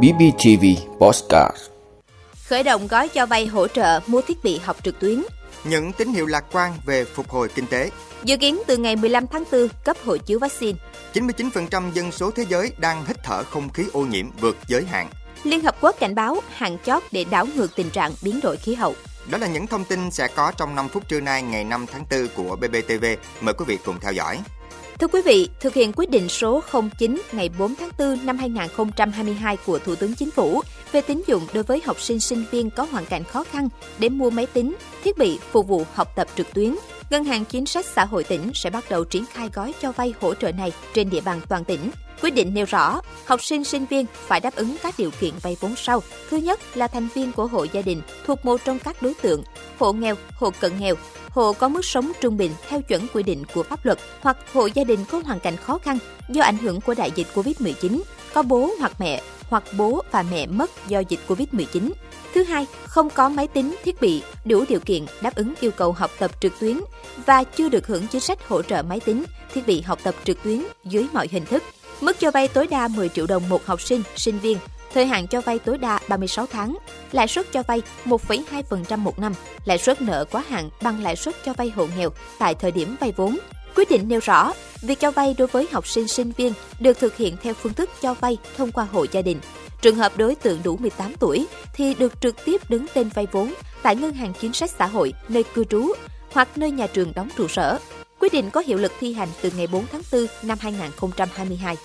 BBTV Postcard Khởi động gói cho vay hỗ trợ mua thiết bị học trực tuyến. Những tín hiệu lạc quan về phục hồi kinh tế. Dự kiến từ ngày 15 tháng 4 cấp hộ chiếu vaccine. 99% dân số thế giới đang hít thở không khí ô nhiễm vượt giới hạn. Liên Hợp Quốc cảnh báo hạn chót để đảo ngược tình trạng biến đổi khí hậu. Đó là những thông tin sẽ có trong 5 phút trưa nay ngày 5 tháng 4 của BBTV. Mời quý vị cùng theo dõi. Thưa quý vị, thực hiện quyết định số 09 ngày 4 tháng 4 năm 2022 của Thủ tướng Chính phủ về tín dụng đối với học sinh sinh viên có hoàn cảnh khó khăn để mua máy tính, thiết bị phục vụ học tập trực tuyến. Ngân hàng Chính sách Xã hội tỉnh sẽ bắt đầu triển khai gói cho vay hỗ trợ này trên địa bàn toàn tỉnh. Quyết định nêu rõ, học sinh sinh viên phải đáp ứng các điều kiện vay vốn sau. Thứ nhất là thành viên của hộ gia đình thuộc một trong các đối tượng hộ nghèo, hộ cận nghèo, hộ có mức sống trung bình theo chuẩn quy định của pháp luật hoặc hộ gia đình có hoàn cảnh khó khăn do ảnh hưởng của đại dịch Covid-19, có bố hoặc mẹ hoặc bố và mẹ mất do dịch Covid-19. Thứ hai, không có máy tính, thiết bị đủ điều kiện đáp ứng yêu cầu học tập trực tuyến và chưa được hưởng chính sách hỗ trợ máy tính, thiết bị học tập trực tuyến dưới mọi hình thức. Mức cho vay tối đa 10 triệu đồng một học sinh, sinh viên, thời hạn cho vay tối đa 36 tháng, lãi suất cho vay 1,2% một năm, lãi suất nợ quá hạn bằng lãi suất cho vay hộ nghèo tại thời điểm vay vốn. Quyết định nêu rõ, việc cho vay đối với học sinh sinh viên được thực hiện theo phương thức cho vay thông qua hộ gia đình. Trường hợp đối tượng đủ 18 tuổi thì được trực tiếp đứng tên vay vốn tại ngân hàng chính sách xã hội nơi cư trú hoặc nơi nhà trường đóng trụ sở. Quyết định có hiệu lực thi hành từ ngày 4 tháng 4 năm 2022.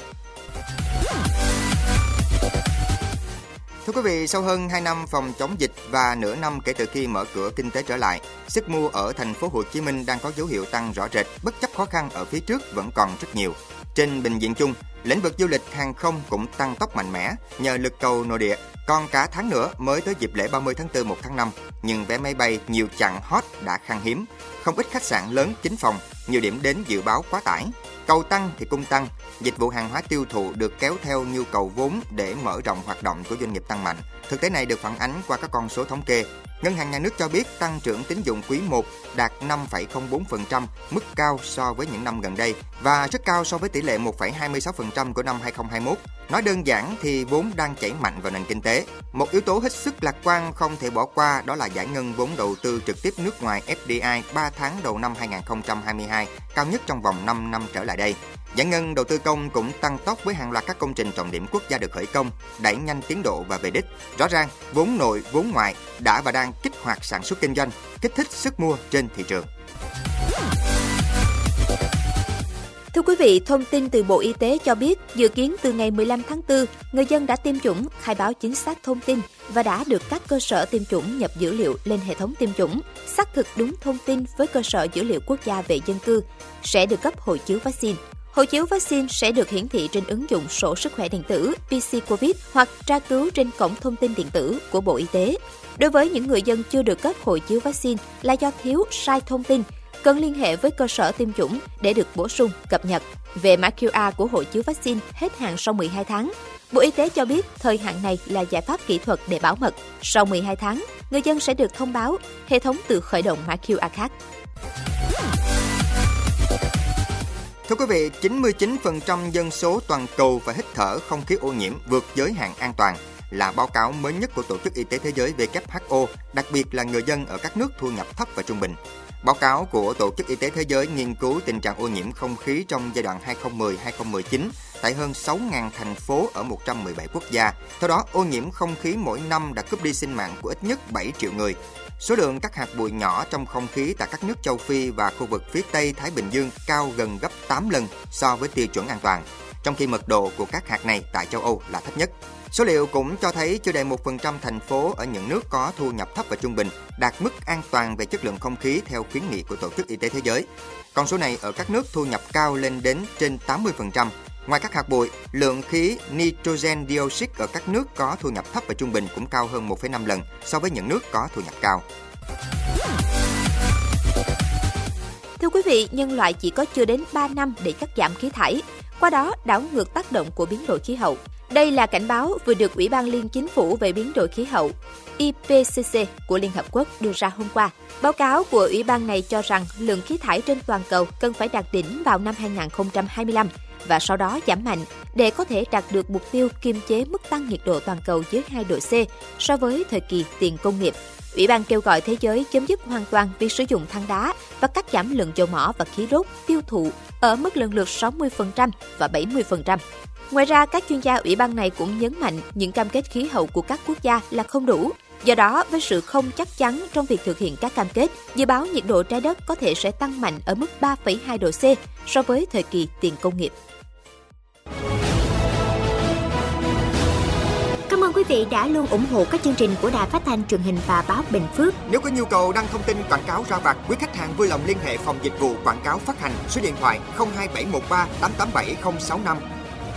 Thưa quý vị, sau hơn 2 năm phòng chống dịch và nửa năm kể từ khi mở cửa kinh tế trở lại, sức mua ở thành phố Hồ Chí Minh đang có dấu hiệu tăng rõ rệt, bất chấp khó khăn ở phía trước vẫn còn rất nhiều. Trên bình diện chung, lĩnh vực du lịch hàng không cũng tăng tốc mạnh mẽ nhờ lực cầu nội địa. Còn cả tháng nữa mới tới dịp lễ 30 tháng 4 1 tháng 5, nhưng vé máy bay nhiều chặng hot đã khan hiếm. Không ít khách sạn lớn chín phòng, nhiều điểm đến dự báo quá tải. Cầu tăng thì cung tăng, dịch vụ hàng hóa tiêu thụ được kéo theo nhu cầu vốn để mở rộng hoạt động của doanh nghiệp tăng mạnh. Thực tế này được phản ánh qua các con số thống kê. Ngân hàng nhà nước cho biết tăng trưởng tín dụng quý 1 đạt 5,04%, mức cao so với những năm gần đây và rất cao so với tỷ lệ 1,26% của năm 2021. Nói đơn giản thì vốn đang chảy mạnh vào nền kinh tế. Một yếu tố hết sức lạc quan không thể bỏ qua đó là giải ngân vốn đầu tư trực tiếp nước ngoài FDI 3 tháng đầu năm 2022, cao nhất trong vòng 5 năm trở lại đây. Giải ngân đầu tư công cũng tăng tốc với hàng loạt các công trình trọng điểm quốc gia được khởi công, đẩy nhanh tiến độ và về đích. Rõ ràng, vốn nội, vốn ngoại đã và đang kích hoạt sản xuất kinh doanh, kích thích sức mua trên thị trường. Thưa quý vị, thông tin từ Bộ Y tế cho biết, dự kiến từ ngày 15 tháng 4, người dân đã tiêm chủng, khai báo chính xác thông tin và đã được các cơ sở tiêm chủng nhập dữ liệu lên hệ thống tiêm chủng, xác thực đúng thông tin với cơ sở dữ liệu quốc gia về dân cư, sẽ được cấp hộ chiếu vaccine. Hộ chiếu vaccine sẽ được hiển thị trên ứng dụng sổ sức khỏe điện tử PC COVID hoặc tra cứu trên cổng thông tin điện tử của Bộ Y tế. Đối với những người dân chưa được cấp hộ chiếu vaccine là do thiếu sai thông tin, cần liên hệ với cơ sở tiêm chủng để được bổ sung, cập nhật. Về mã QR của hộ chiếu vaccine hết hạn sau 12 tháng, Bộ Y tế cho biết thời hạn này là giải pháp kỹ thuật để bảo mật. Sau 12 tháng, người dân sẽ được thông báo, hệ thống tự khởi động mã QR khác. Thưa quý vị, 99% dân số toàn cầu phải hít thở không khí ô nhiễm vượt giới hạn an toàn là báo cáo mới nhất của Tổ chức Y tế Thế giới WHO, đặc biệt là người dân ở các nước thu nhập thấp và trung bình. Báo cáo của Tổ chức Y tế Thế giới nghiên cứu tình trạng ô nhiễm không khí trong giai đoạn 2010-2019 tại hơn 6.000 thành phố ở 117 quốc gia. Theo đó, ô nhiễm không khí mỗi năm đã cướp đi sinh mạng của ít nhất 7 triệu người. Số lượng các hạt bụi nhỏ trong không khí tại các nước châu Phi và khu vực phía Tây Thái Bình Dương cao gần gấp 8 lần so với tiêu chuẩn an toàn, trong khi mật độ của các hạt này tại châu Âu là thấp nhất. Số liệu cũng cho thấy chưa đầy 1% thành phố ở những nước có thu nhập thấp và trung bình đạt mức an toàn về chất lượng không khí theo khuyến nghị của Tổ chức Y tế Thế giới. Con số này ở các nước thu nhập cao lên đến trên 80%. Ngoài các hạt bụi, lượng khí nitrogen dioxide ở các nước có thu nhập thấp và trung bình cũng cao hơn 1,5 lần so với những nước có thu nhập cao. Thưa quý vị, nhân loại chỉ có chưa đến 3 năm để cắt giảm khí thải, qua đó đảo ngược tác động của biến đổi khí hậu. Đây là cảnh báo vừa được Ủy ban Liên Chính phủ về biến đổi khí hậu IPCC của Liên Hợp Quốc đưa ra hôm qua. Báo cáo của Ủy ban này cho rằng lượng khí thải trên toàn cầu cần phải đạt đỉnh vào năm 2025 và sau đó giảm mạnh để có thể đạt được mục tiêu kiềm chế mức tăng nhiệt độ toàn cầu dưới 2 độ C so với thời kỳ tiền công nghiệp. Ủy ban kêu gọi thế giới chấm dứt hoàn toàn việc sử dụng than đá và cắt giảm lượng dầu mỏ và khí đốt tiêu thụ ở mức lần lượt 60% và 70%. Ngoài ra, các chuyên gia ủy ban này cũng nhấn mạnh những cam kết khí hậu của các quốc gia là không đủ. Do đó, với sự không chắc chắn trong việc thực hiện các cam kết, dự báo nhiệt độ trái đất có thể sẽ tăng mạnh ở mức 3,2 độ C so với thời kỳ tiền công nghiệp. Cảm ơn quý vị đã luôn ủng hộ các chương trình của Đài Phát thanh truyền hình và báo Bình Phước. Nếu có nhu cầu đăng thông tin quảng cáo ra vặt, quý khách hàng vui lòng liên hệ phòng dịch vụ quảng cáo phát hành số điện thoại 02713 887065.